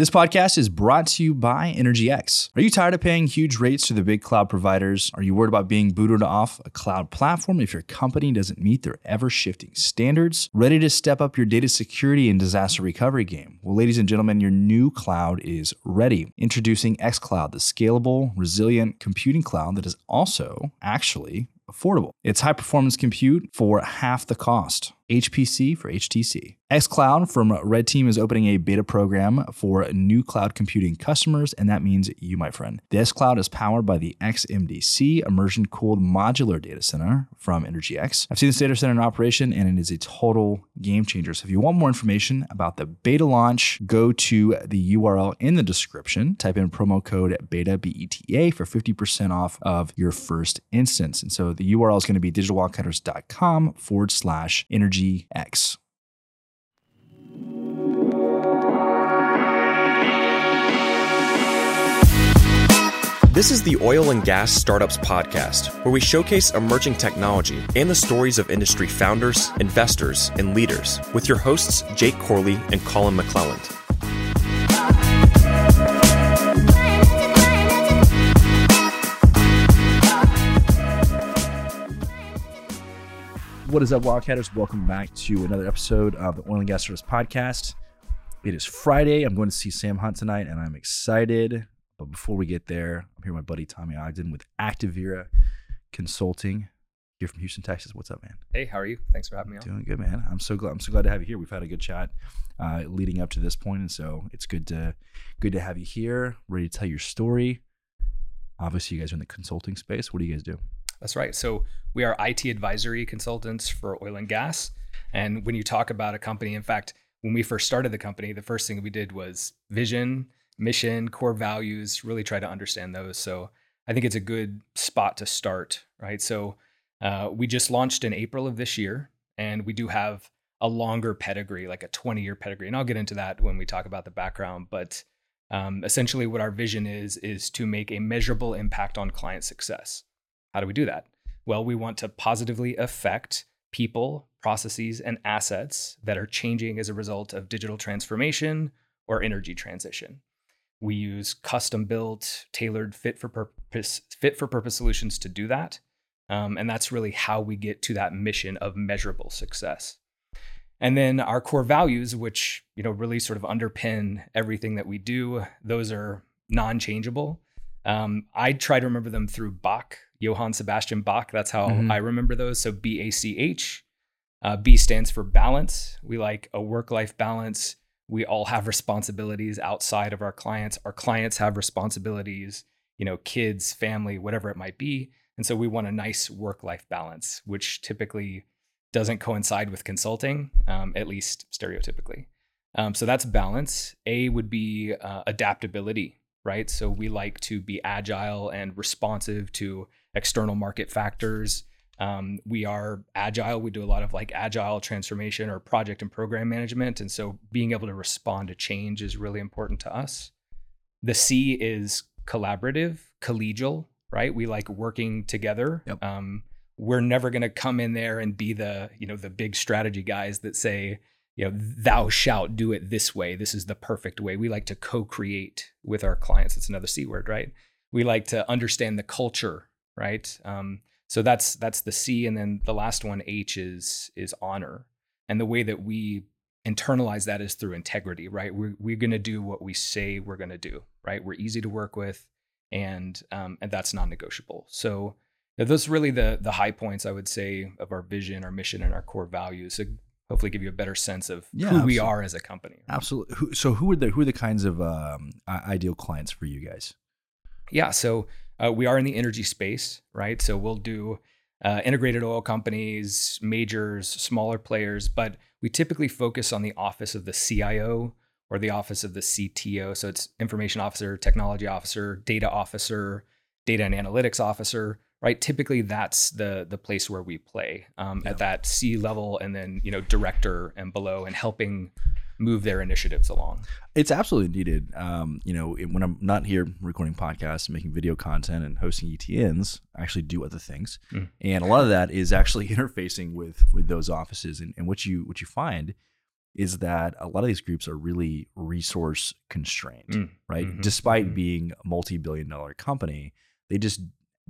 This podcast is brought to you by EnergyX. Are you tired of paying huge rates to the big cloud providers? Are you worried about being booted off a cloud platform if your company doesn't meet their ever shifting standards? Ready to step up your data security and disaster recovery game? Well, ladies and gentlemen, your new cloud is ready. Introducing xCloud, the scalable, resilient computing cloud that is also actually affordable. It's high performance compute for half the cost. HPC for HTC. xCloud from Red Team is opening a beta program for new cloud computing customers, and that means you, my friend. The xCloud is powered by the XMDC immersion cooled modular data center from EnergyX. I've seen this data center in operation, and it is a total game changer. So if you want more information about the beta launch, go to the URL in the description. Type in promo code BETA BETA for 50% off of your first instance. And so the URL is going to be digitalwildcatters.com forward slash energy GX. This is the Oil and Gas Startups Podcast, where we showcase emerging technology and the stories of industry founders, investors, and leaders with your hosts, Jake Corley and Colin McClelland. What is up, Wildcatters? Welcome back to another episode of the Oil and Gas Startups Podcast. It is Friday. I'm going to see Sam Hunt tonight, and I'm excited. But before we get there, I'm here with my buddy Tommy Ogden with Activera Consulting here from Houston, Texas. What's up, man? Hey, how are you? Thanks for having me on. Doing good, man. I'm so glad. I'm so glad to have you here. We've had a good chat uh, leading up to this point, and so it's good to good to have you here, ready to tell your story. Obviously, you guys are in the consulting space. What do you guys do? That's right. So we are IT advisory consultants for oil and gas. And when you talk about a company, in fact, when we first started the company, the first thing we did was vision, mission, core values, really try to understand those. So I think it's a good spot to start, right? So uh, we just launched in April of this year, and we do have a longer pedigree, like a 20 year pedigree. And I'll get into that when we talk about the background. But um, essentially, what our vision is, is to make a measurable impact on client success. How do we do that? Well, we want to positively affect people, processes, and assets that are changing as a result of digital transformation or energy transition. We use custom built, tailored, fit for purpose, fit for purpose solutions to do that. Um, and that's really how we get to that mission of measurable success. And then our core values, which you know really sort of underpin everything that we do, those are non-changeable. Um, I try to remember them through Bach, Johann Sebastian Bach. That's how mm-hmm. I remember those. So B A C H. Uh, B stands for balance. We like a work life balance. We all have responsibilities outside of our clients. Our clients have responsibilities, you know, kids, family, whatever it might be. And so we want a nice work life balance, which typically doesn't coincide with consulting, um, at least stereotypically. Um, so that's balance. A would be uh, adaptability, right? So we like to be agile and responsive to external market factors. Um, we are agile. We do a lot of like agile transformation or project and program management. And so being able to respond to change is really important to us. The C is collaborative, collegial, right? We like working together. Yep. Um, we're never going to come in there and be the, you know, the big strategy guys that say, you know, thou shalt do it this way. This is the perfect way. We like to co-create with our clients. That's another C word, right? We like to understand the culture right? Um, so that's that's the C, and then the last one H is is honor, and the way that we internalize that is through integrity, right? We're we're gonna do what we say we're gonna do, right? We're easy to work with, and um, and that's non-negotiable. So those are really the the high points I would say of our vision, our mission, and our core values. So hopefully give you a better sense of yeah, who absolutely. we are as a company. Absolutely. So who are the who are the kinds of um, ideal clients for you guys? Yeah. So uh, we are in the energy space, right? So we'll do uh, integrated oil companies, majors, smaller players, but we typically focus on the office of the CIO or the office of the CTO. So it's information officer, technology officer, data officer, data and analytics officer, right? Typically, that's the the place where we play um, yeah. at that C level, and then you know director and below, and helping move their initiatives along. It's absolutely needed. Um, you know, when I'm not here recording podcasts and making video content and hosting ETNs, I actually do other things, mm. and a lot of that is actually interfacing with with those offices. And, and what you what you find is that a lot of these groups are really resource constrained, Mm, right? mhm, Despite mhm. being a multi-billion dollar company, they just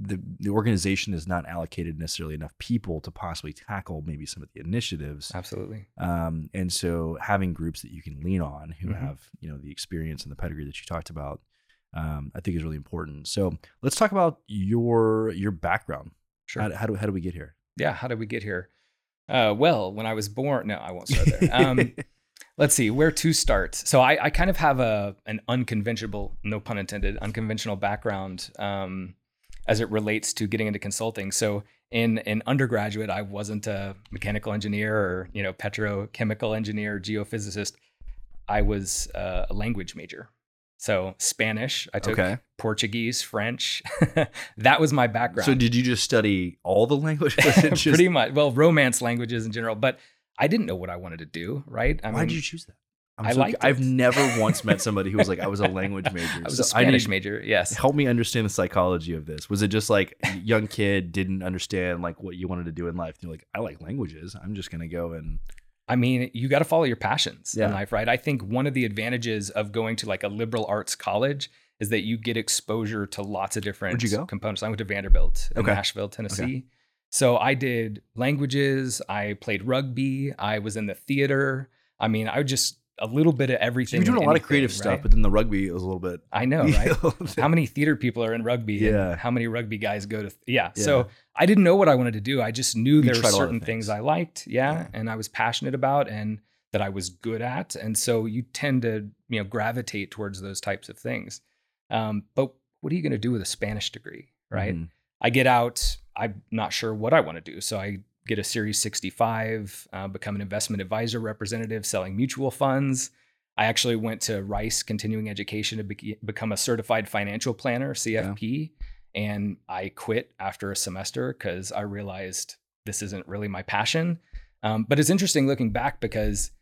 the, the organization is not allocated necessarily enough people to possibly tackle maybe some of the initiatives. Absolutely. Um, and so having groups that you can lean on who Mhm. have, you know, the experience and the pedigree that you talked about, um, I think is really important. So let's talk about your your background. Sure. How, how do how do we get here? yeah. How did we get here? Uh, well, when I was born, no, I won't start there. Um, let's see where to start. So I, I kind of have a an unconventional, no pun intended, unconventional background um, as it relates to getting into consulting. So in in undergraduate, I wasn't a mechanical engineer or you know petrochemical engineer, geophysicist. I was uh, a language major. So Spanish, I took Okay. Portuguese, French. that was my background. So did you just study all the languages? Just- Pretty much. Well, romance languages in general, but I didn't know what I wanted to do. Right? I mean Why mean, did you choose that? I so- liked I've never once met somebody who was like, I was a language major. I was a So I Spanish need- major. Yes. Help me understand the psychology of this. Was it just like young kid didn't understand like what you wanted to do in life? You're like, I like languages. I'm just gonna go and I mean, you got to follow your passions in life, right? I think one of the advantages of going to like a liberal arts college is that you get exposure to lots of different components. I went to Vanderbilt in Okay. Nashville, Tennessee. So I did languages, I played rugby, I was in the theater. I mean, I would just a little bit of everything. you're doing a lot of creative stuff, but then the rugby was a little bit. I know, right? how many theater people are in rugby Yeah. and how many rugby guys go to yeah. Yeah. so i didn't know what i wanted to do i just knew there were tried a lot of certain things. things. i liked yeah, Yeah. and i was passionate about and that i was good at and so you tend to you know gravitate towards those types of things um, but what are you going to do with a spanish degree right Mhm. I get out. I'm not sure what I want to do. So I get a Series 65, uh, become an investment advisor representative selling mutual funds. I actually went to Rice Continuing Education to be- become a certified financial planner, CFP. And I quit after a semester because I realized this isn't really my passion. Um, but it's interesting looking back because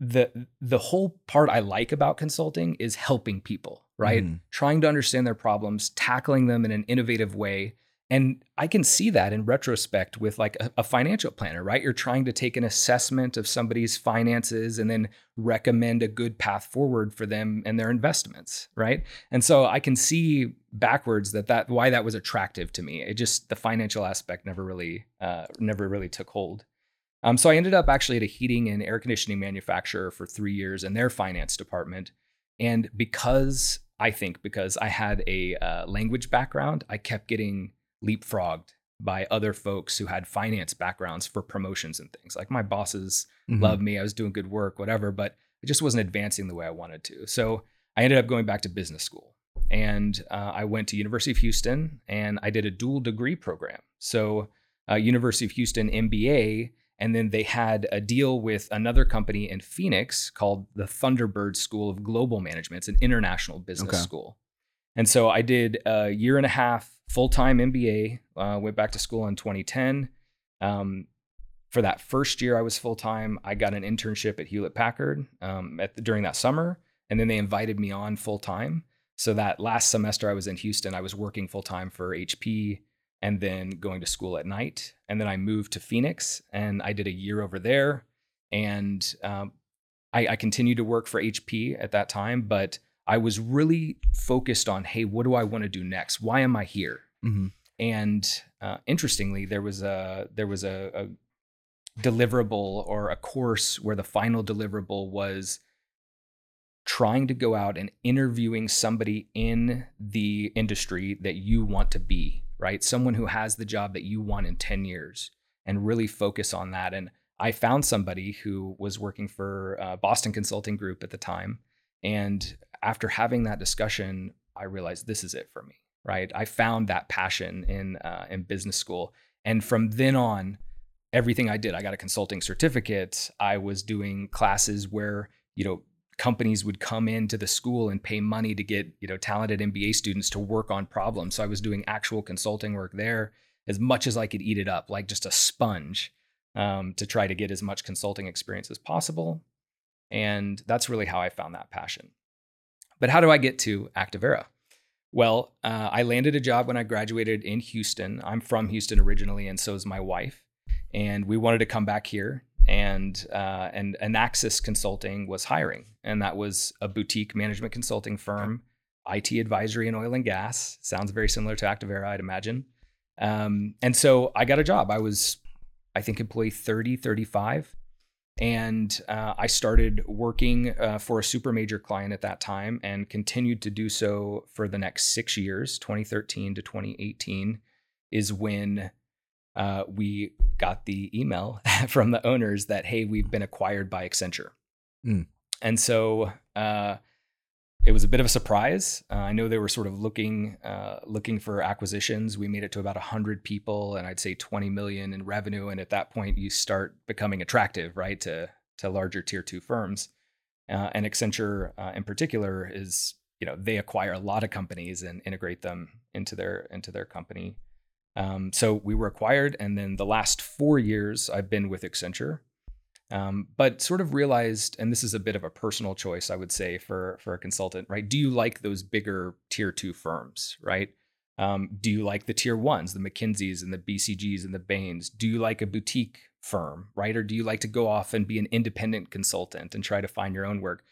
the the whole part I like about consulting is helping people, right? Mhm. Trying to understand their problems, tackling them in an innovative way. And I can see that in retrospect with like a, a financial planner, right? You're trying to take an assessment of somebody's finances and then recommend a good path forward for them and their investments, right? And so I can see backwards that that why that was attractive to me. It just the financial aspect never really uh, never really took hold. Um, so I ended up actually at a heating and air conditioning manufacturer for three years in their finance department. And because I think because I had a uh, language background, I kept getting leapfrogged by other folks who had finance backgrounds for promotions and things. Like my bosses Mhm. loved me, I was doing good work, whatever, but it just wasn't advancing the way I wanted to. So I ended up going back to business school. And uh, I went to University of Houston and I did a dual degree program. So uh, University of Houston MBA, and then they had a deal with another company in Phoenix called the Thunderbird School of Global Management. It's an international business Okay. school. And so I did a year and a half full time MBA. Uh, went back to school in 2010. Um, for that first year I was full time, I got an internship at Hewlett Packard um, during that summer, and then they invited me on full time. So that last semester I was in Houston, I was working full time for HP and then going to school at night. And then I moved to Phoenix and I did a year over there. And um, I, I continued to work for HP at that time, but I was really focused on, hey, what do I want to do next? Why am I here? Mhm. And uh, interestingly, there was a there was a, a deliverable or a course where the final deliverable was trying to go out and interviewing somebody in the industry that you want to be, right? Someone who has the job that you want in 10 years and really focus on that. And I found somebody who was working for uh, Boston Consulting Group at the time. And after having that discussion, I realized this is it for me, right? I found that passion in, uh, in business school. And from then on, everything I did, I got a consulting certificate. I was doing classes where, you know, companies would come into the school and pay money to get you know talented MBA students to work on problems. So I was doing actual consulting work there as much as I could eat it up, like just a sponge, um, to try to get as much consulting experience as possible. And that's really how I found that passion. But how do I get to Activera? Well, uh, I landed a job when I graduated in Houston. I'm from Houston originally, and so is my wife. And we wanted to come back here. and uh, and Enaxis Consulting was hiring, and that was a boutique management consulting firm, IT advisory in oil and gas. Sounds very similar to Activera, I'd imagine. Um, and so I got a job. I was, I think, employee 30, 35. And uh, I started working uh, for a super major client at that time and continued to do so for the next six years, 2013 to 2018 is when uh, we got the email from the owners that, hey, we've been acquired by Accenture. Mm. And so uh, it was a bit of a surprise. Uh, I know they were sort of looking uh, looking for acquisitions. We made it to about 100 people and I'd say 20 million in revenue. And at that point, you start becoming attractive, right, to, to larger tier two firms. Uh, and Accenture uh, in particular is, you know, they acquire a lot of companies and integrate them into their into their company. Um, so we were acquired, and then the last four years I've been with Accenture, um, but sort of realized, and this is a bit of a personal choice, I would say, for for a consultant, right? Do you like those bigger tier two firms, right? Um, do you like the tier ones, the McKinseys and the BCGs and the Bains? Do you like a boutique firm, right? Or do you like to go off and be an independent consultant and try to find your own work?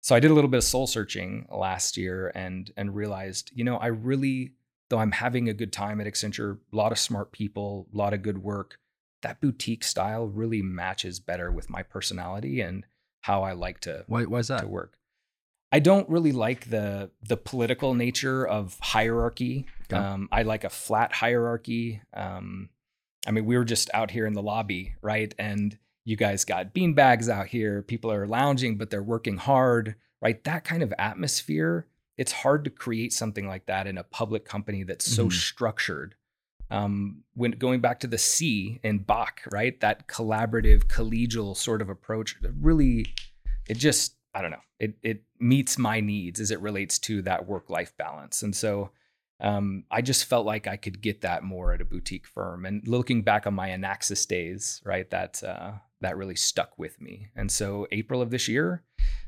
So I did a little bit of soul searching last year and and realized, you know, I really though I'm having a good time at Accenture, a lot of smart people, a lot of good work, that boutique style really matches better with my personality and how I like to, Why, why is that? to work. I don't really like the the political nature of hierarchy. Okay. Um, I like a flat hierarchy. Um, I mean, we were just out here in the lobby, right? And you guys got bean bags out here. People are lounging, but they're working hard, right? That kind of atmosphere it's hard to create something like that in a public company that's so Mhm. structured. Um, when going back to the C in Bach, right? That collaborative, collegial sort of approach really, it just, I don't know, it it meets my needs as it relates to that work life balance. And so um, I just felt like I could get that more at a boutique firm. And looking back on my Enaxis days, right, that uh, that really stuck with me. And so April of this year,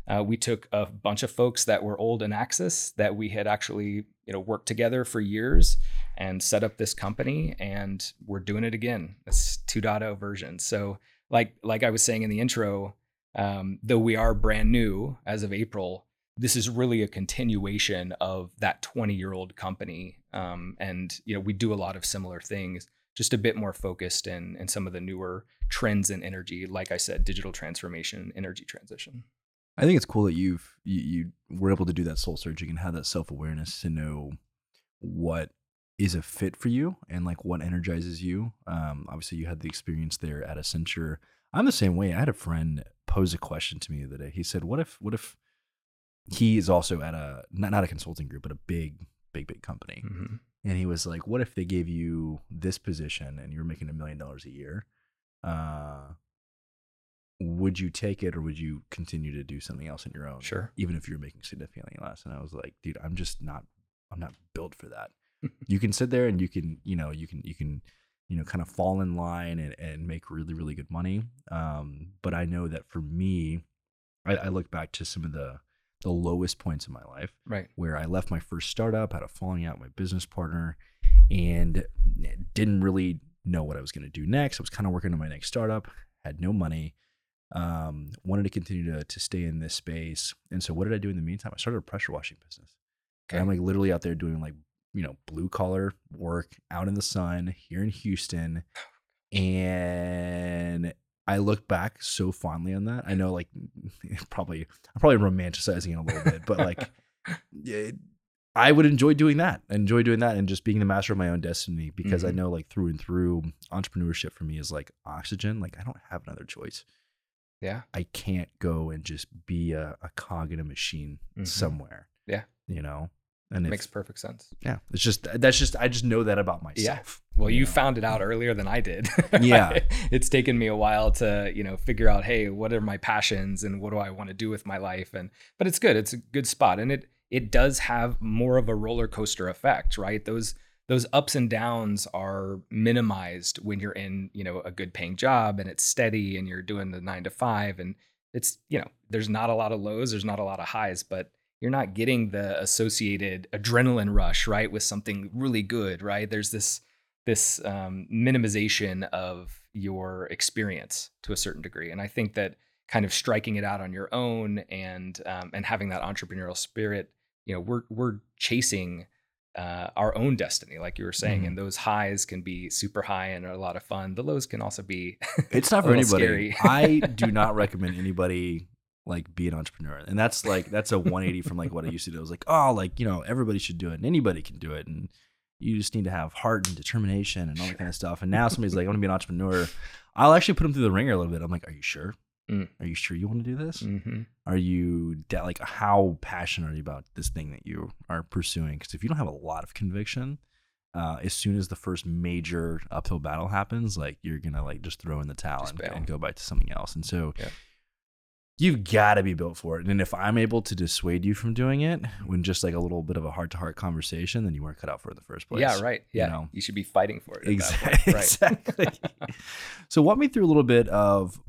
uh, we took a bunch of folks that were old Enaxis that we had actually you know worked together for years and set up this company, and we're doing it again. This 2.0 version. So like like I was saying in the intro, um, though we are brand new as of April, this is really a continuation of that 20 year old company. Um, and you know we do a lot of similar things, just a bit more focused in in some of the newer trends in energy. Like I said, digital transformation, energy transition. I think it's cool that you've you, you were able to do that soul searching and have that self awareness to know what is a fit for you and like what energizes you. Um, obviously, you had the experience there at Accenture. I'm the same way. I had a friend pose a question to me the other day. He said, "What if what if he is also at a not not a consulting group, but a big big big company?" Mhm. And he was like, "What if they gave you this position and you're making a million dollars a year? Uh, would you take it or would you continue to do something else on your own? Sure. even if you're making significantly less." And I was like, "Dude, I'm just not. I'm not built for that. you can sit there and you can, you know, you can you can." You know, kind of fall in line and, and make really, really good money. Um, but I know that for me, I, I look back to some of the the lowest points in my life Right. where I left my first startup, had a falling out with my business partner, and didn't really know what I was going to do next. I was kind of working on my next startup, had no money, um, wanted to continue to, to stay in this space. And so, what did I do in the meantime? I started a pressure washing business. And I'm like literally out there doing like, you know, blue collar work out in the sun here in Houston. And I look back so fondly on that. I know, like, probably I'm probably romanticizing it a little bit, but like, it, I would enjoy doing that. I enjoy doing that and just being the master of my own destiny because I Mhm. know, like, through and through, entrepreneurship for me is like oxygen. Like, I don't have another choice. Yeah. I can't go and just be a, a cog in a machine Mhm. somewhere. Yeah. You know, and it Makes perfect sense. yeah, it's just that's just I just know that about myself. Well, you know? found it out earlier than I did. Yeah. it's taken me a while to, you know, figure out, hey, what are my passions and what do I want to do with my life? And but it's good. It's a good spot. And it it does have more of a roller coaster effect, right? Those those ups and downs are minimized when you're in, you know, a good paying job and it's steady and you're doing the nine to five. And it's, you know, there's not a lot of lows, there's not a lot of highs, but you're not getting the associated adrenaline rush, right? With something really good, right? There's this this um, minimization of your experience to a certain degree. And I think that kind of striking it out on your own and um, and having that entrepreneurial spirit, you know, we're we're chasing uh, our own destiny, like you were saying, Mhm. and those highs can be super high and are a lot of fun. The lows can also be It's not for anybody. scary. I do not recommend anybody like be an entrepreneur. And that's like that's a 180 from like what I used to do. I was like, oh, like, you know, everybody should do it and anybody can do it. And you just need to have heart and determination and all that kind of stuff. And now somebody's like, I want to be an entrepreneur. I'll actually put them through the ringer a little bit. I'm like, are you sure? Mm. Are you sure you want to do this? Mhm. Are you da- like how passionate are you about this thing that you are pursuing? Because if you don't have a lot of conviction, uh, as soon as the first major uphill battle happens, like you're gonna like just throw in the towel and, and go back to something else. And so Yeah. you've got to be built for it. And if I'm able to dissuade you from doing it when just like a little bit of a heart to heart conversation, then you weren't cut out for it in the first place. Yeah, right. you Yeah, know. you should be fighting for it. Exactly. Right. exactly. so walk me through a little bit of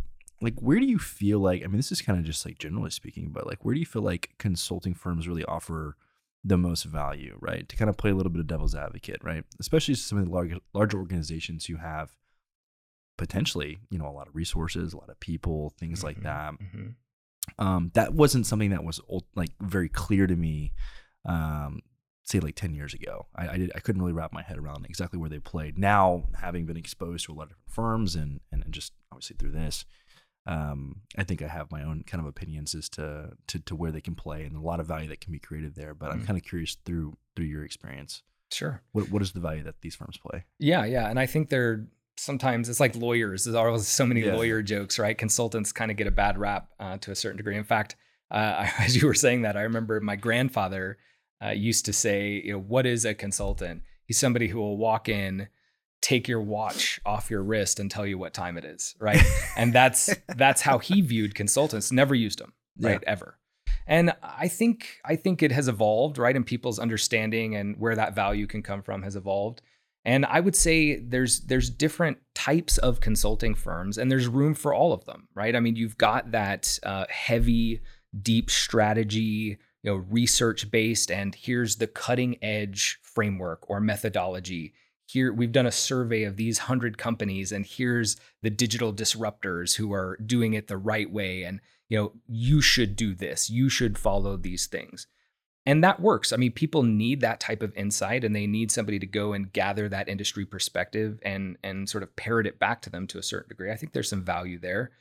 like where do you feel like I mean this is kind of just like generally speaking, but like where do you feel like consulting firms really offer the most value, right? To kind of play a little bit of devil's advocate, right? Especially some of the large larger organizations who have potentially, you know, a lot of resources, a lot of people, things like Mhm, that. mhm. Um, that wasn't something that was ul- like very clear to me. Um, say like 10 years ago I, I, did, I couldn't really wrap my head around exactly where they played now having been exposed to a lot of different firms and, and just obviously through this um, i think i have my own kind of opinions as to, to to where they can play and a lot of value that can be created there but i'm Mm. kind of curious through through your experience Sure. what, what is the value that these firms play Yeah, yeah, and I think they're sometimes it's like lawyers. There's always so many Yeah. lawyer jokes, right? Consultants kind of get a bad rap uh, to a certain degree. In fact, uh, as you were saying that, I remember my grandfather uh, used to say, you know, what is a consultant? He's somebody who will walk in, take your watch off your wrist, and tell you what time it is, right? and that's that's how he viewed consultants. Never used them, right? Ever. And I think I think it has evolved, right? And people's understanding and where that value can come from has evolved. And I would say there's there's different types of consulting firms, and there's room for all of them, right? I mean, you've got that uh, heavy, deep strategy, you know, research based, and here's the cutting edge framework or methodology. Here we've done a survey of these hundred companies, and here's the digital disruptors who are doing it the right way, and you know, you should do this, you should follow these things and that works. I mean, people need that type of insight, and they need somebody to go and gather that industry perspective and and sort of parrot it back to them to a certain degree. I think there's some value there,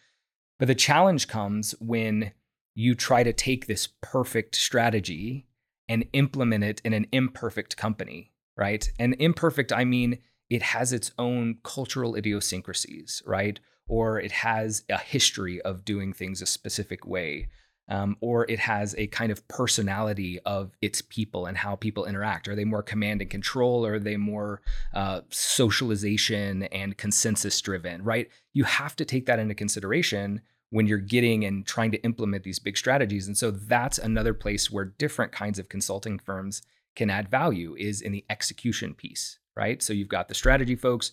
but the challenge comes when you try to take this perfect strategy and implement it in an imperfect company, right? And imperfect, I mean, it has its own cultural idiosyncrasies, right? Or it has a history of doing things a specific way um, or it has a kind of personality of its people and how people interact. Are they more command and control, or are they more uh, socialization and consensus driven? Right? You have to take that into consideration when you're getting and trying to implement these big strategies. And so that's another place where different kinds of consulting firms can add value is in the execution piece, right? So you've got the strategy folks,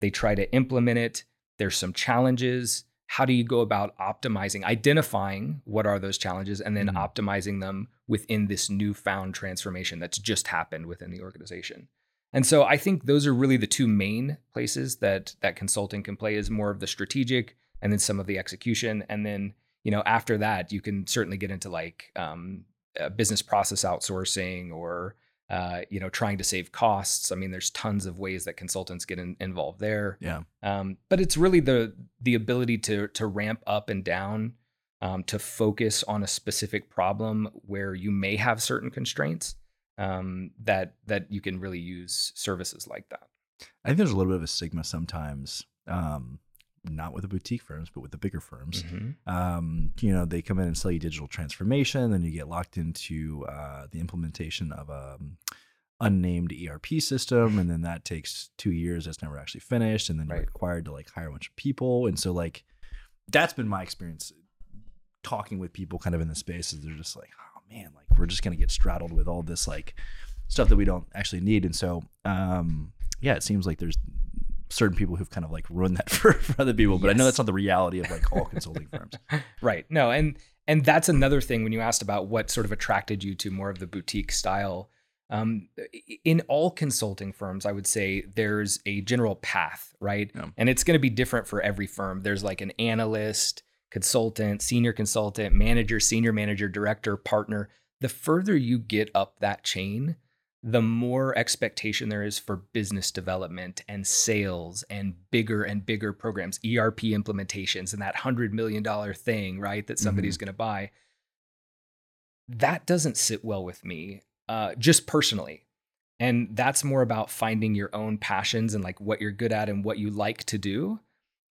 they try to implement it. There's some challenges how do you go about optimizing identifying what are those challenges and then Mhm. optimizing them within this newfound transformation that's just happened within the organization and so i think those are really the two main places that that consulting can play is more of the strategic and then some of the execution and then you know after that you can certainly get into like um, uh, business process outsourcing or uh, you know trying to save costs. I mean there's tons of ways that consultants get in, involved there. Yeah. Um, but it's really the the ability to to ramp up and down, um, to focus on a specific problem where you may have certain constraints um, that that you can really use services like that. i think there's a little bit of a stigma sometimes um, not with the boutique firms but with the bigger firms Mhm. um, you know, they come in and sell you digital transformation, then you get locked into uh, the implementation of a um, unnamed ERP system, and then that takes two years. That's never actually finished, and then you're required to like hire a bunch of people, and so like that's been my experience talking with people kind of in the space is they're just like, oh man, like we're just gonna get straddled with all this like stuff that we don't actually need, and so um, yeah, it seems like there's certain people who've kind of like ruined that for, for other people, but I know that's not the reality of like all consulting firms. Right. No, and and that's another thing when you asked about what sort of attracted you to more of the boutique style. um, in all consulting firms, I would say there's a general path, right? Yeah. And it's going to be different for every firm. There's like an analyst, consultant, senior consultant, manager, senior manager, director, partner. The further you get up that chain, the more expectation there is for business development and sales and bigger and bigger programs, ERP implementations, and that $100 million thing, right, that somebody's going to buy. That doesn't sit well with me, uh, just personally. And that's more about finding your own passions and like what you're good at and what you like to do.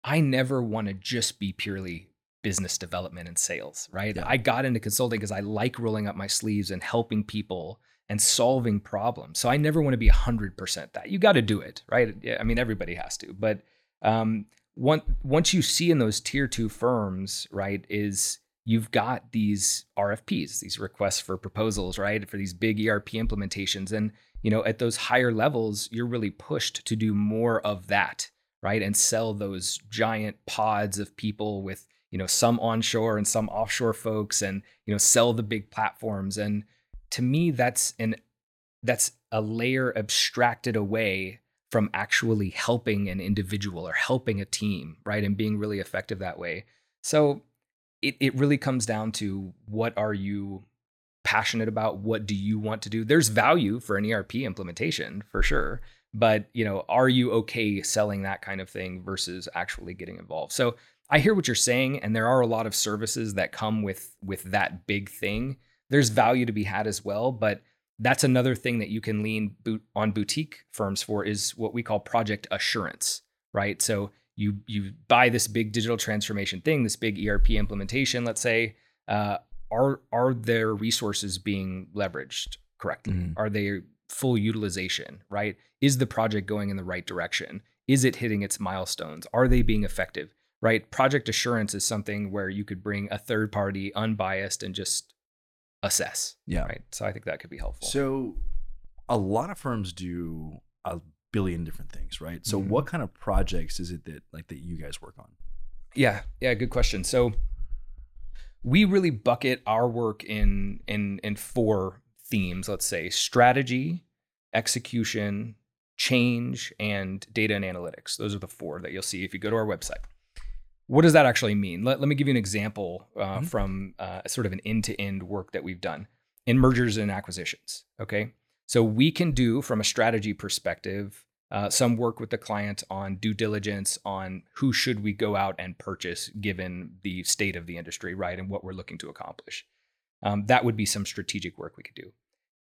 I never want to just be purely business development and sales, right? Yeah. I got into consulting because I like rolling up my sleeves and helping people and solving problems. So I never want to be 100% that. You got to do it, right? I mean, everybody has to. But um, one, once you see in those tier two firms, right, is you've got these RFPs, these requests for proposals, right, for these big ERP implementations. And, you know, at those higher levels, you're really pushed to do more of that, right, and sell those giant pods of people with, you know, some onshore and some offshore folks and, you know, sell the big platforms. And to me, that's an that's a layer abstracted away from actually helping an individual or helping a team, right? And being really effective that way. So it, it really comes down to what are you passionate about? What do you want to do? There's value for an ERP implementation for sure. But you know, are you okay selling that kind of thing versus actually getting involved? So I hear what you're saying, and there are a lot of services that come with with that big thing. There's value to be had as well, but that's another thing that you can lean boot on boutique firms for is what we call project assurance, right? So you you buy this big digital transformation thing, this big ERP implementation, let's say, uh, are are their resources being leveraged correctly? Mhm. Are they full utilization, right? Is the project going in the right direction? Is it hitting its milestones? Are they being effective? Right? Project assurance is something where you could bring a third party, unbiased, and just assess. Yeah. Right. So I think that could be helpful. So a lot of firms do a billion different things, right? So Mhm. what kind of projects is it that like that you guys work on? Yeah, yeah, good question. So we really bucket our work in in in four themes, let's say strategy, execution, change, and data and analytics. Those are the four that you'll see if you go to our website. What does that actually mean? Let, let me give you an example uh, Mhm. from uh, sort of an end to end work that we've done in mergers and acquisitions. Okay. So we can do, from a strategy perspective, uh, some work with the client on due diligence on who should we go out and purchase given the state of the industry, right, and what we're looking to accomplish. Um, that would be some strategic work we could do.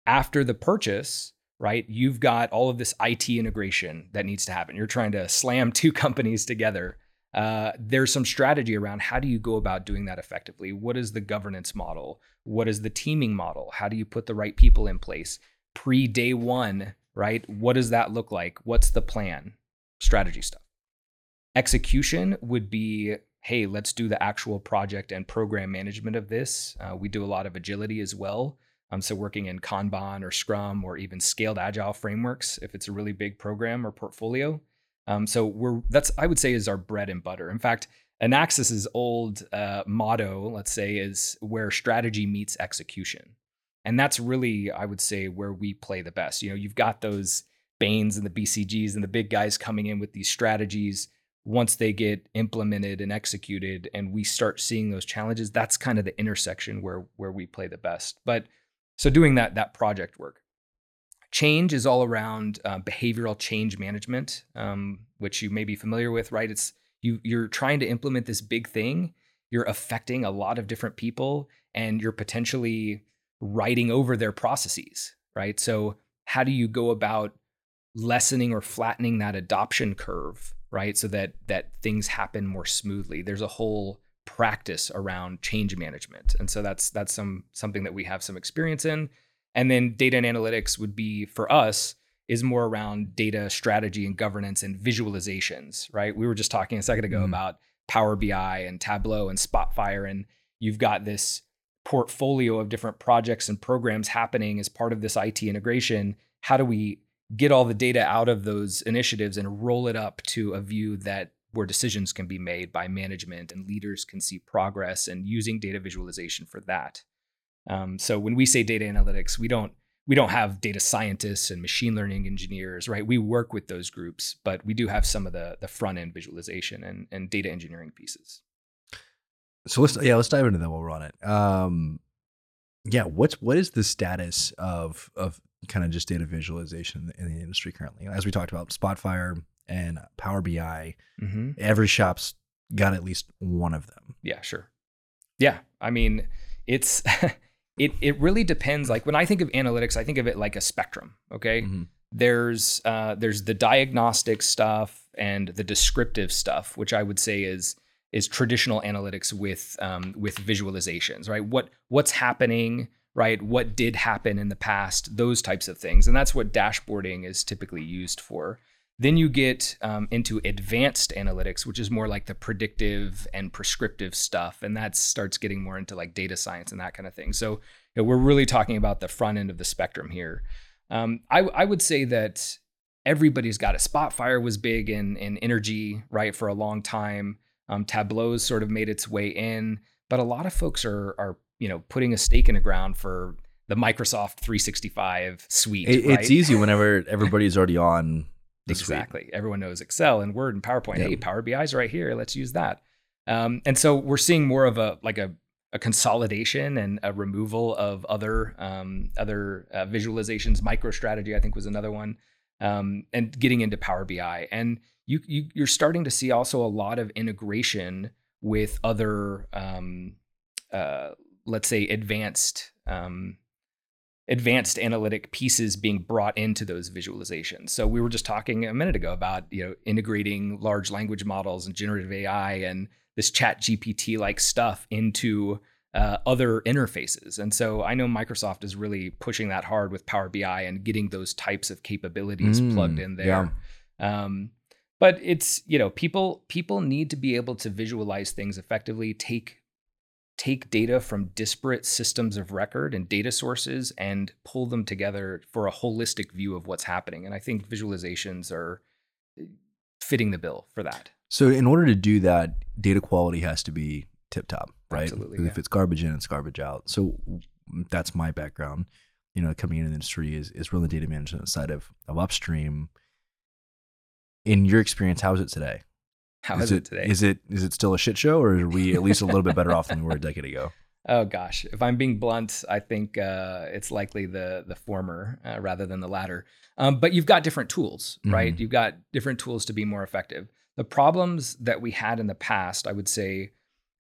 After the purchase, right, you've got all of this IT integration that needs to happen. You're trying to slam two companies together. Uh, there's some strategy around how do you go about doing that effectively? What is the governance model? What is the teaming model? How do you put the right people in place pre day one? Right? What does that look like? What's the plan? Strategy stuff. Execution would be hey, let's do the actual project and program management of this. Uh, we do a lot of agility as well. Um, so working in Kanban or Scrum or even scaled agile frameworks if it's a really big program or portfolio. Um, so we're that's I would say is our bread and butter. In fact, Enaxis's old uh, motto, let's say, is where strategy meets execution, and that's really I would say where we play the best. You know, you've got those Bains and the BCGs and the big guys coming in with these strategies. Once they get implemented and executed, and we start seeing those challenges, that's kind of the intersection where where we play the best. But so doing that that project work. Change is all around uh, behavioral change management, um, which you may be familiar with, right? It's you you're trying to implement this big thing. You're affecting a lot of different people, and you're potentially writing over their processes, right? So how do you go about lessening or flattening that adoption curve, right? So that that things happen more smoothly. There's a whole practice around change management, and so that's that's some something that we have some experience in. And then data and analytics would be for us is more around data strategy and governance and visualizations, right? We were just talking a second ago Mhm. about Power BI and Tableau and Spotfire, and you've got this portfolio of different projects and programs happening as part of this IT integration. How do we get all the data out of those initiatives and roll it up to a view that where decisions can be made by management and leaders can see progress and using data visualization for that? Um, so when we say data analytics, we don't we don't have data scientists and machine learning engineers, right? We work with those groups, but we do have some of the the front end visualization and, and data engineering pieces. So let's yeah, let's dive into that while we're on it. Um, yeah, what's what is the status of of kind of just data visualization in the industry currently? As we talked about, Spotfire and Power BI, Mm-hmm. every shop's got at least one of them. Yeah, sure. Yeah, I mean, it's it it really depends. Like when I think of analytics, I think of it like a spectrum. Okay, Mhm. there's uh, there's the diagnostic stuff and the descriptive stuff, which I would say is is traditional analytics with um, with visualizations, right? What what's happening, right? What did happen in the past? Those types of things, and that's what dashboarding is typically used for. Then you get um, into advanced analytics, which is more like the predictive and prescriptive stuff, and that starts getting more into like data science and that kind of thing. So you know, we're really talking about the front end of the spectrum here. Um, I, I would say that everybody's got it. Spotfire was big in in energy, right, for a long time. Um, Tableau's sort of made its way in, but a lot of folks are are you know putting a stake in the ground for the Microsoft 365 suite. It, right? It's easy whenever everybody's already on the suite. Exactly. Everyone knows Excel and Word and PowerPoint. Yeah. Hey, Power BI's right here. Let's use that. Um, and so we're seeing more of a like a, a consolidation and a removal of other um, other uh, visualizations. MicroStrategy, I think, was another one, um, and getting into Power BI. And you, you you're starting to see also a lot of integration with other, um, uh, let's say, advanced. Um, advanced analytic pieces being brought into those visualizations. So we were just talking a minute ago about, you know, integrating large language models and generative AI and this chat GPT like stuff into uh, other interfaces. And so I know Microsoft is really pushing that hard with Power BI and getting those types of capabilities Mm, plugged in there. Um, but it's you know people people need to be able to visualize things effectively, take take data from disparate systems of record and data sources and pull them together for a holistic view of what's happening. And I think visualizations are uh, fitting the bill for that. So in order to do that, data quality has to be tip top, right? Absolutely, If yeah. it's garbage in, it's garbage out. So that's my background. You know, coming into the industry is is really data management side of of upstream. In your experience, how is it today? How is, it, today? Is it is it still a shit show, or are we at least a little bit better off than we were a decade ago? Oh gosh, if I'm being blunt, I think uh, it's likely the the former uh, rather than the latter. Um, but you've got different tools, right? Mhm. You've got different tools to be more effective. The problems that we had in the past, I would say,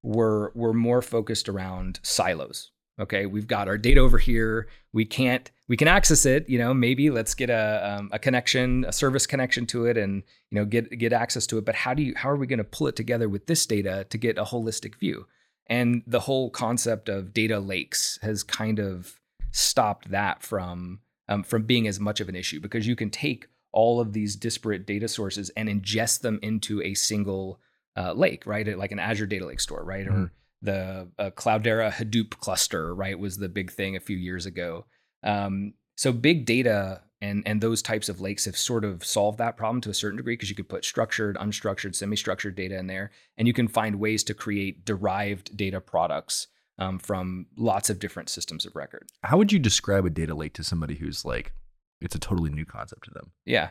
were were more focused around silos. Okay, we've got our data over here. We can't we can access it. You know, maybe let's get a um, a connection, a service connection to it, and you know get get access to it. But how do you how are we going to pull it together with this data to get a holistic view? And the whole concept of data lakes has kind of stopped that from um, from being as much of an issue because you can take all of these disparate data sources and ingest them into a single uh, lake, right? Like an Azure Data Lake store, right? Or Mhm. The uh, Cloudera Hadoop cluster, right? Was the big thing a few years ago. Um, so big data and and those types of lakes have sort of solved that problem to a certain degree because you could put structured, unstructured, semi-structured data in there, and you can find ways to create derived data products um, from lots of different systems of record. How would you describe a data lake to somebody who's like, it's a totally new concept to them? Yeah.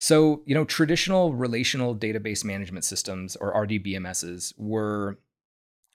So, you know, traditional relational database management systems or RDBMSs were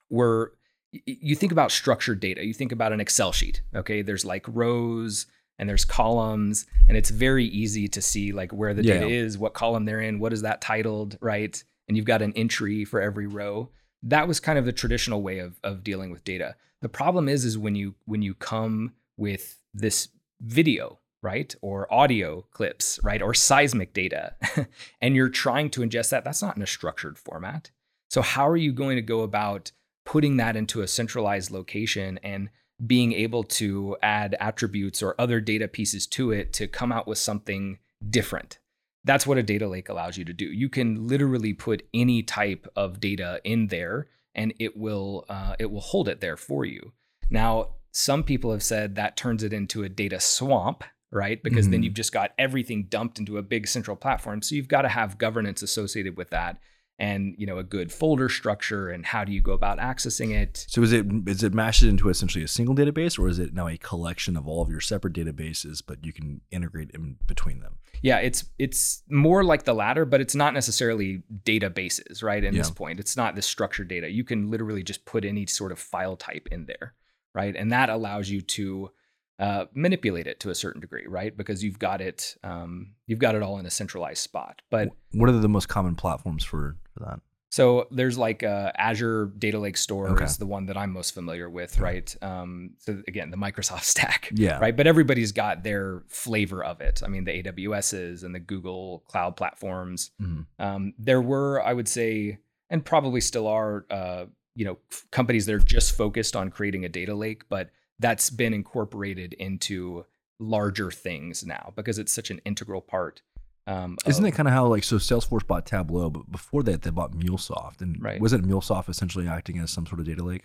were y- you think about structured data. You think about an Excel sheet, okay? There's like rows and there's columns and it's very easy to see like where the data is, what column they're in, what is that titled, right? And you've got an entry for every row. That was kind of the traditional way of of dealing with data. The problem is is when you when you come with this video, right? Or audio clips, right? Or seismic data, and you're trying to ingest that, that's not in a structured format. So, how are you going to go about putting that into a centralized location and being able to add attributes or other data pieces to it to come out with something different? That's what a data lake allows you to do. You can literally put any type of data in there, and it will uh, it will hold it there for you. Now, some people have said that turns it into a data swamp, right? Because then Mhm. you've just got everything dumped into a big central platform. So you've got to have governance associated with that. And you know a good folder structure and how do you go about accessing it? So is it is it mashed into essentially a single database, or is it now a collection of all of your separate databases, but you can integrate in between them? yeah it's it's more like the latter but it's not necessarily databases right in this point. It's not this structured data. You can literally just put any sort of file type in there right? And that allows you to uh, manipulate it to a certain degree right because you've got it um, you've got it all in a centralized spot but What are the most common platforms for, for that? So there's like uh, Azure Data Lake Store Okay. is the one that I'm most familiar with, right? Um, so again, the Microsoft stack, Yeah. right? But everybody's got their flavor of it. I mean, the AWSs and the Google Cloud platforms. Mhm. Um, there were, I would say, and probably still are, uh, you know, f- companies that are just focused on creating a data lake, but that's been incorporated into larger things now because it's such an integral part. Um, Isn't of- it kind of how like so Salesforce bought Tableau, but before that they bought MuleSoft, and Right. wasn't MuleSoft essentially acting as some sort of data lake?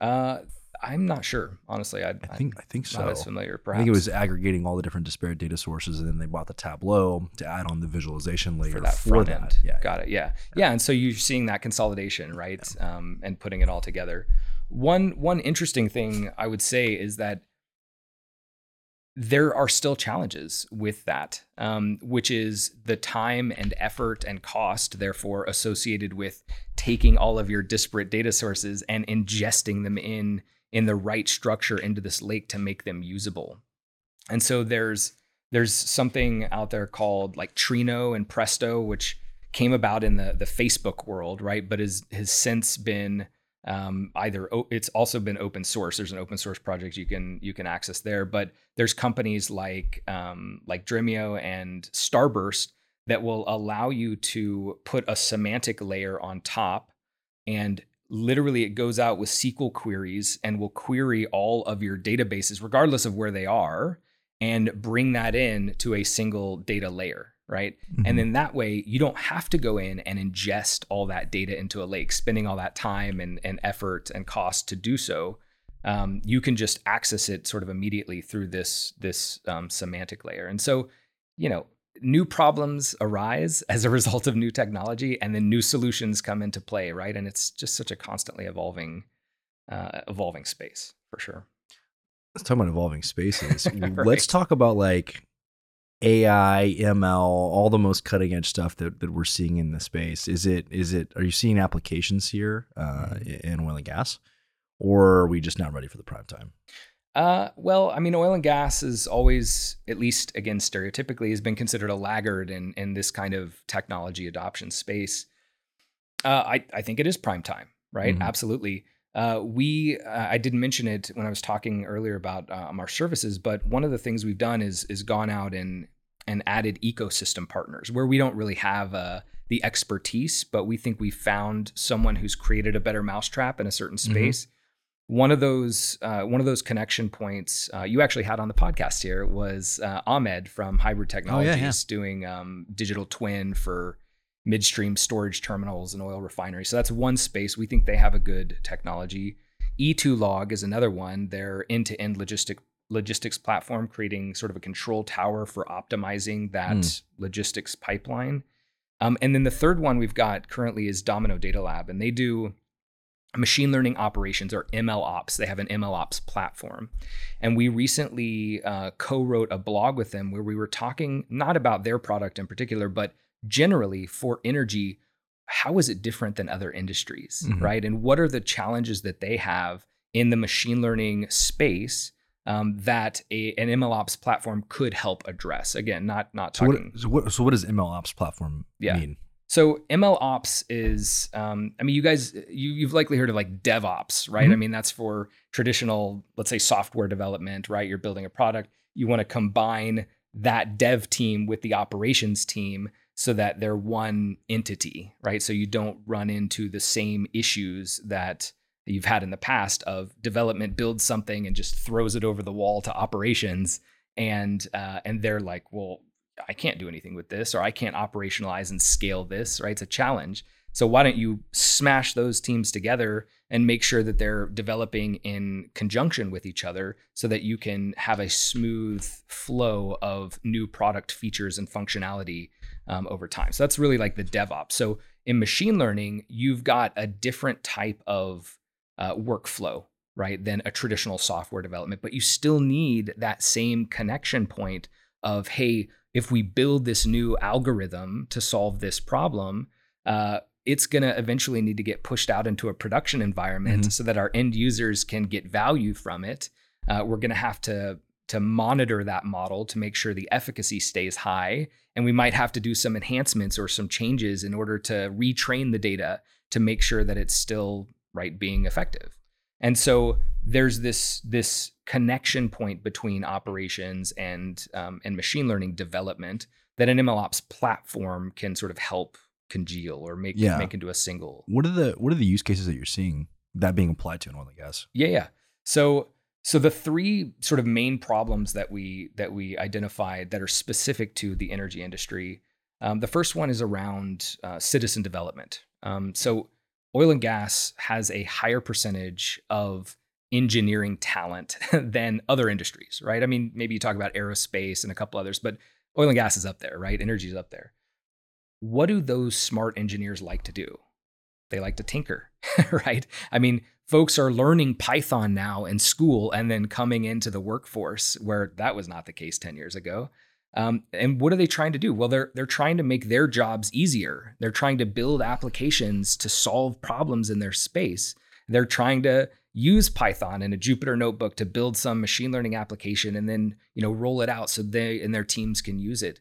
Uh, I'm not sure, honestly. I, I think I think so. not as familiar. I Perhaps think it was aggregating all the different disparate data sources, and then they bought the Tableau to add on the visualization layer for that front that. end. Yeah, got it. Yeah. yeah, And so you're seeing that consolidation, right? Um, and putting it all together. One one interesting thing I would say is that there are still challenges with that, um, which is the time and effort and cost, therefore, associated with taking all of your disparate data sources and ingesting them in in the right structure into this lake to make them usable. And so there's there's something out there called like Trino and Presto, which came about in the the Facebook world, right? But has has since been um, either o- it's also been open source. There's an open source project you can you can access there, but there's companies like um, like Dremio and Starburst that will allow you to put a semantic layer on top, and literally it goes out with SQL queries and will query all of your databases, regardless of where they are, and bring that in to a single data layer, right? Mhm. And then that way you don't have to go in and ingest all that data into a lake, spending all that time and, and effort and cost to do so. Um, you can just access it sort of immediately through this this um, semantic layer. And so, you know, new problems arise as a result of new technology, and then new solutions come into play, right? And it's just such a constantly evolving uh, evolving space for sure. let's talk about evolving spaces. Right. Let's talk about like AI, ML, all the most cutting edge stuff that, that we're seeing in the space. Is it is it are you seeing applications here uh, Mm-hmm. in oil and gas, or are we just not ready for the prime time? Uh, well, I mean, oil and gas is always, at least again, stereotypically, has been considered a laggard in in this kind of technology adoption space. Uh, I I think it is prime time, right? Mhm. Absolutely. Uh, we uh, I didn't mention it when I was talking earlier about um, our services, but one of the things we've done is is gone out and and added ecosystem partners where we don't really have uh, the expertise, but we think we found someone who's created a better mousetrap in a certain Mhm. space. One of those uh, one of those connection points uh, you actually had on the podcast here was uh, Ahmed from Hybrid Technologies yeah. doing um, digital twin for midstream storage terminals and oil refineries. So that's one space we think they have a good technology. E2 Log is another one. They're end-to-end logistic logistics platform, creating sort of a control tower for optimizing that Mm. logistics pipeline. Um, and then the third one we've got currently is Domino Data Lab, and they do machine learning operations or ML ops. They have an ML ops platform. And we recently uh, co wrote a blog with them where we were talking not about their product in particular, but generally for energy, how is it different than other industries, Mhm. right? And what are the challenges that they have in the machine learning space? Um, that a, an MLOps platform could help address. Again, not not So talking what, so what so what does ML Ops platform Yeah. mean? so ML Ops is, um, I mean, you guys, you, you've likely heard of like DevOps, right? I Mhm. mean, that's for traditional, let's say, software development, right? You're building a product. You want to combine that dev team with the operations team so that they're one entity, right? So you don't run into the same issues that you've had in the past of development builds something and just throws it over the wall to operations, and uh, and they're like, well, I can't do anything with this, or I can't operationalize and scale this, right? It's a challenge. So why don't you smash those teams together and make sure that they're developing in conjunction with each other so that you can have a smooth flow of new product features and functionality um, over time. So that's really like the DevOps. So in machine learning, you've got a different type of uh, workflow, right, than a traditional software development, but you still need that same connection point of, hey, if we build this new algorithm to solve this problem, uh, it's going to eventually need to get pushed out into a production environment mm-hmm. so that our end users can get value from it. Uh, we're going to have to to monitor that model to make sure the efficacy stays high. And we might have to do some enhancements or some changes in order to retrain the data to make sure that it's still right being effective. And so there's this this connection point between operations and um, and machine learning development that an MLOps platform can sort of help congeal or make yeah. make into a single. What are the what are the use cases that you're seeing that being applied to in oil and gas? Yeah, yeah. So so the three sort of main problems that we that we identified that are specific to the energy industry. Um, the first one is around uh, citizen development. Um, so oil and gas has a higher percentage of engineering talent than other industries, right? I mean, maybe you talk about aerospace and a couple others, but oil and gas is up there, right? Energy is up there. What do those smart engineers like to do? They like to tinker, right? I mean, folks are learning Python now in school and then coming into the workforce where that was not the case 10 years ago. Um, and what are they trying to do? Well, they're they're trying to make their jobs easier. They're trying to build applications to solve problems in their space. They're trying to use Python in a Jupyter notebook to build some machine learning application and then you know roll it out so they and their teams can use it.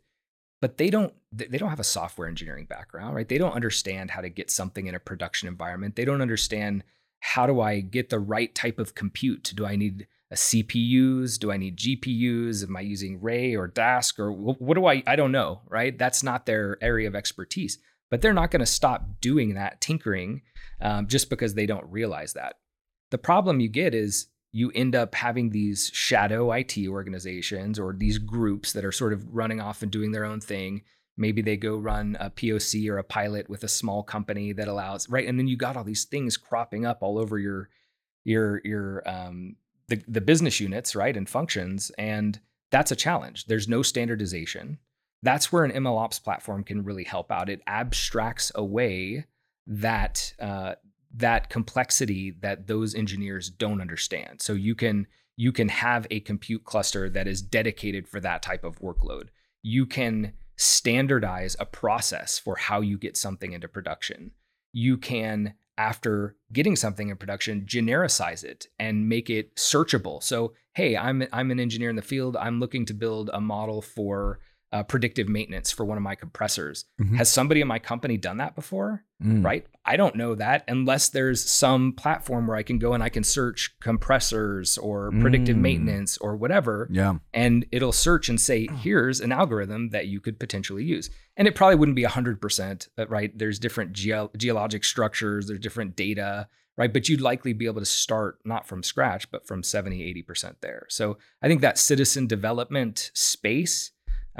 But they don't they don't have a software engineering background, right? They don't understand how to get something in a production environment. They don't understand how do I get the right type of compute? Do I need a CPUs? Do I need GPUs? Am I using Ray or Dask or what do I? I don't know, right? That's not their area of expertise. But they're not going to stop doing that tinkering um, just because they don't realize that. The problem you get is you end up having these shadow IT organizations or these groups that are sort of running off and doing their own thing maybe they go run a POC or a pilot with a small company that allows right? And then you got all these things cropping up all over your your your um the the business units right and functions and that's a challenge. There's no standardization. That's where an MLOps platform can really help out. It abstracts away that uh, that complexity that those engineers don't understand. So you can you can have a compute cluster that is dedicated for that type of workload. You can standardize a process for how you get something into production. You can, after getting something in production, genericize it and make it searchable. So, hey, I'm I'm an engineer in the field. I'm looking to build a model for uh, predictive maintenance for one of my compressors. Mm-hmm. Has somebody in my company done that before? Mm. Right? I don't know that unless there's some platform where I can go and I can search compressors or predictive mm. maintenance or whatever. Yeah. And it'll search and say, here's an algorithm that you could potentially use. And it probably wouldn't be 100%, right? There's different ge- geologic structures, there's different data, right? But you'd likely be able to start not from scratch, but from 70, 80% there. So I think that citizen development space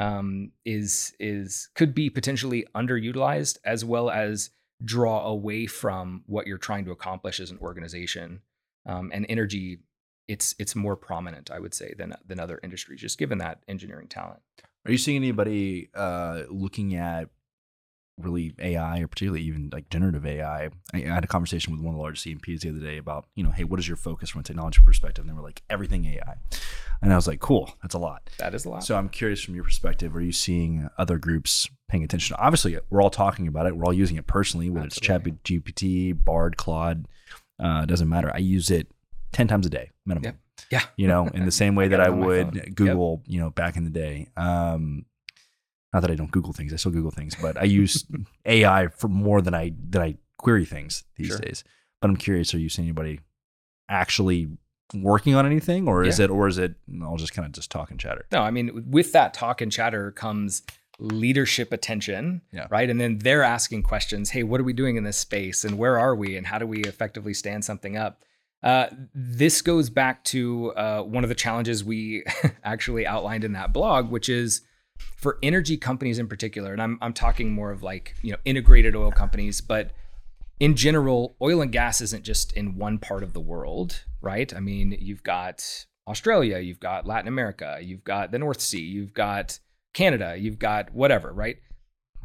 um, is is could be potentially underutilized as well as draw away from what you're trying to accomplish as an organization. Um, and energy, it's it's more prominent, I would say, than than other industries, just given that engineering talent. Are you seeing anybody uh, looking at really AI or particularly even like generative AI. I, had a conversation with one of the largest CMPs the other day about, you know, hey, what is your focus from a technology perspective? And they were like, everything AI. And I was like, cool, that's a lot. That is a lot. So I'm curious from your perspective, are you seeing other groups paying attention? Obviously, we're all talking about it. We're all using it personally, whether Absolutely. it's Chat GPT, Bard, Claude, uh, doesn't matter. I use it 10 times a day minimum. Yep. Yeah. You know, in the same way that I would Google, yep. you know, back in the day. Um, not that I don't Google things, I still Google things, but I use AI for more than I than I query things these sure. days. But I'm curious, are you seeing anybody actually working on anything, or is yeah. it, or is it? I'll just kind of just talk and chatter. No, I mean, with that talk and chatter comes leadership attention, yeah. right? And then they're asking questions. Hey, what are we doing in this space, and where are we, and how do we effectively stand something up? Uh, this goes back to uh, one of the challenges we actually outlined in that blog, which is for energy companies in particular, and I'm I'm talking more of like you know integrated oil companies, but in general, oil and gas isn't just in one part of the world, right? I mean, you've got Australia, you've got Latin America, you've got the North Sea, you've got Canada, you've got whatever, right?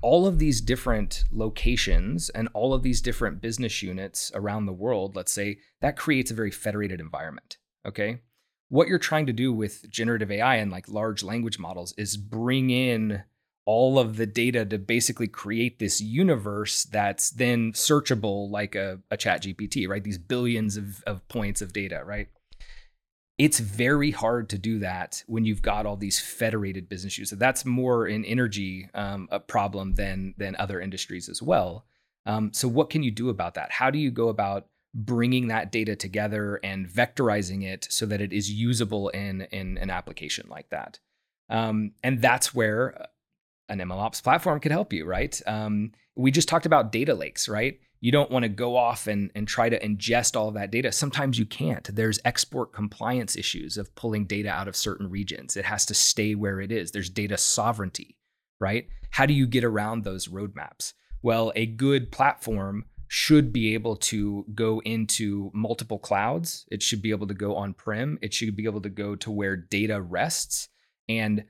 All of these different locations and all of these different business units around the world, let's say, that creates a very federated environment. Okay. What you're trying to do with generative AI and like large language models is bring in all of the data to basically create this universe that's then searchable like a, a chat GPT, right? These billions of, of points of data, right? It's very hard to do that when you've got all these federated business. So that's more an energy um, problem than than other industries as well. Um, so what can you do about that? How do you go about bringing that data together and vectorizing it so that it is usable in in an application like that? Um, and that's where an MLOps platform could help you, right? Um, we just talked about data lakes, right? You don't want to go off and, and try to ingest all of that data. Sometimes you can't. There's export compliance issues of pulling data out of certain regions. It has to stay where it is. There's data sovereignty, right? How do you get around those roadmaps? Well, a good platform should be able to go into multiple clouds. It should be able to go on prem. It should be able to go to where data rests and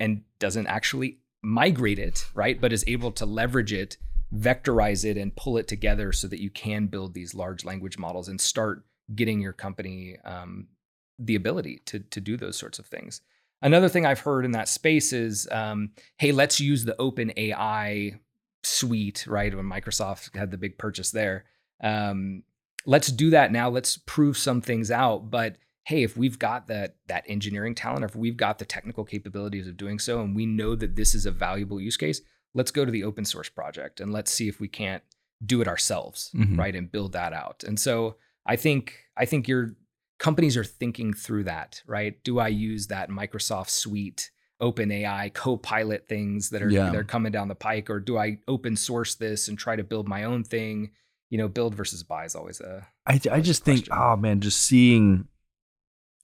and doesn't actually migrate it, right? But is able to leverage it, vectorize it, and pull it together so that you can build these large language models and start getting your company um, the ability to to do those sorts of things. Another thing I've heard in that space is, um, hey, let's use the Open AI suite, right? When Microsoft had the big purchase there, um, let's do that now. Let's prove some things out, but hey, if we've got that that engineering talent, or if we've got the technical capabilities of doing so, and we know that this is a valuable use case, let's go to the open source project and let's see if we can't do it ourselves, mm-hmm. right, and build that out. And so I think I think your companies are thinking through that, right? Do I use that Microsoft suite? Open AI co-pilot things that are yeah. that are coming down the pike or do I open source this and try to build my own thing you know build versus buy is always a I, I just think oh man just seeing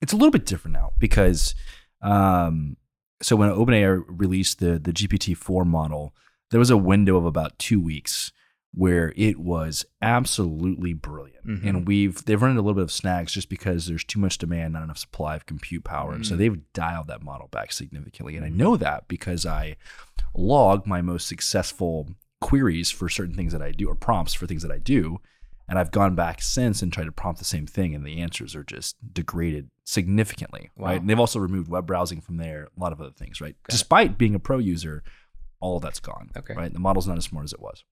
it's a little bit different now because um, so when OpenAI released the the GPT four model, there was a window of about two weeks where it was absolutely brilliant. Mm-hmm. And we've they've run into a little bit of snags just because there's too much demand, not enough supply of compute power. Mm-hmm. And so mm. they've dialed that model back significantly. And I know that because I log my most successful queries for certain things that I do or prompts for things that I do. And I've gone back since and tried to prompt the same thing, and the answers are just degraded significantly, wow. right? And they've also removed web browsing from there, a lot of other things, right? Got Despite it. being a pro user, all of that's gone, okay. right? The model's not as smart as it was.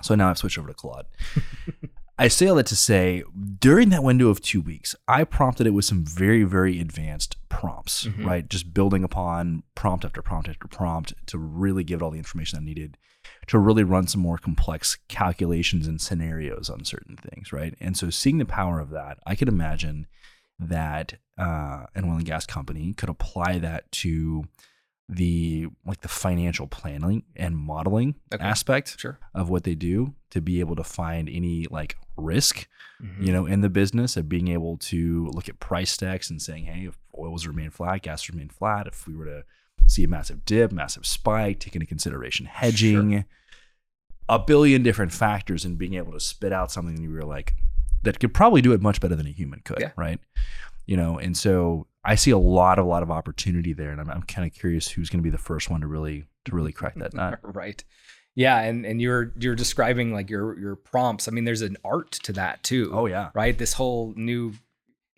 So now I've switched over to Claude. I say all that to say, during that window of two weeks, I prompted it with some very, very advanced prompts, mm-hmm. right? Just building upon prompt after prompt after prompt to really give it all the information I needed to really run some more complex calculations and scenarios on certain things, right? And so seeing the power of that, I could imagine that uh, an oil and gas company could apply that to the like the financial planning and modeling okay. aspect sure. of what they do to be able to find any like risk mm-hmm. you know in the business of being able to look at price stacks and saying hey if oils remain flat gas remain flat if we were to see a massive dip, massive spike, take into consideration hedging, sure. a billion different factors, and being able to spit out something that you were like, that could probably do it much better than a human could, yeah. right? You know, and so I see a lot, a lot of opportunity there, and I'm, I'm kind of curious who's going to be the first one to really, to really crack that nut. right. Yeah, and and you're you're describing like your your prompts. I mean, there's an art to that too. Oh yeah. Right. This whole new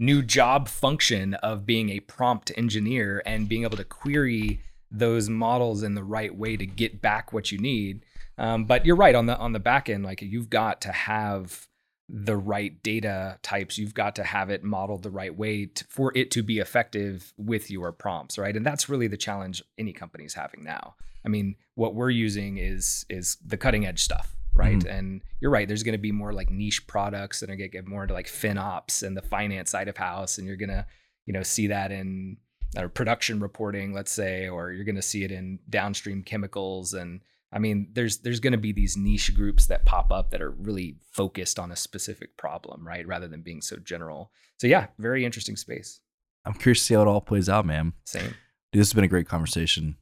new job function of being a prompt engineer and being able to query those models in the right way to get back what you need. Um, but you're right on the on the back end, like you've got to have the right data types. You've got to have it modeled the right way to, for it to be effective with your prompts, right? And that's really the challenge any company is having now. I mean, what we're using is is the cutting edge stuff, right? Mm-hmm. And you're right. There's going to be more like niche products that are going to get more into like FinOps and the finance side of house, and you're going to you know see that in or production reporting, let's say, or you're going to see it in downstream chemicals and I mean, there's there's going to be these niche groups that pop up that are really focused on a specific problem, right? Rather than being so general. So yeah, very interesting space. I'm curious to see how it all plays out, man. Same. Dude, this has been a great conversation.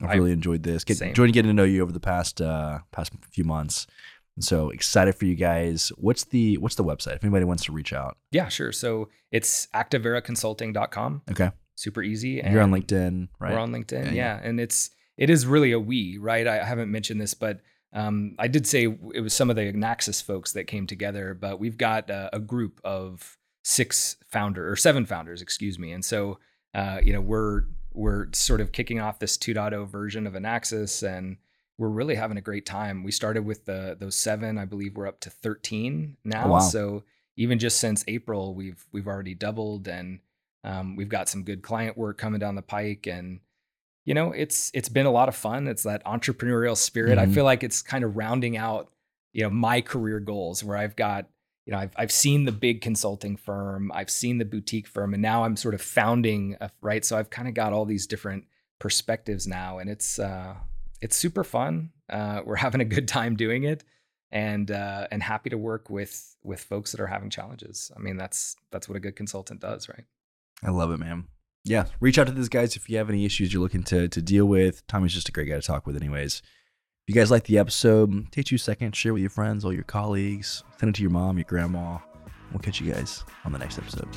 I've I, really enjoyed this. Get, enjoying getting to know you over the past uh, past few months. So excited for you guys. What's the what's the website if anybody wants to reach out? Yeah, sure. So it's activeraconsulting.com. Okay. Super easy. And You're on LinkedIn, right? We're on LinkedIn. Yeah, yeah. And it's it is really a we, right? I haven't mentioned this, but um, I did say it was some of the Enaxis folks that came together, but we've got uh, a group of six founder or seven founders, excuse me. And so, uh, you know, we're we're sort of kicking off this 2.0 version of Enaxis, and we're really having a great time. We started with the those seven, I believe we're up to 13 now. Oh, wow. So even just since April, we've we've already doubled, and um, we've got some good client work coming down the pike, and you know, it's it's been a lot of fun. It's that entrepreneurial spirit. Mm-hmm. I feel like it's kind of rounding out, you know, my career goals where I've got you know, I've I've seen the big consulting firm, I've seen the boutique firm, and now I'm sort of founding, a, right? So I've kind of got all these different perspectives now, and it's uh, it's super fun. Uh, we're having a good time doing it, and uh, and happy to work with with folks that are having challenges. I mean, that's that's what a good consultant does, right? I love it, man yeah, reach out to these guys if you have any issues you're looking to to deal with. Tommy's just a great guy to talk with, anyways. If you guys like the episode, take two seconds, share with your friends, all your colleagues, send it to your mom, your grandma. We'll catch you guys on the next episode.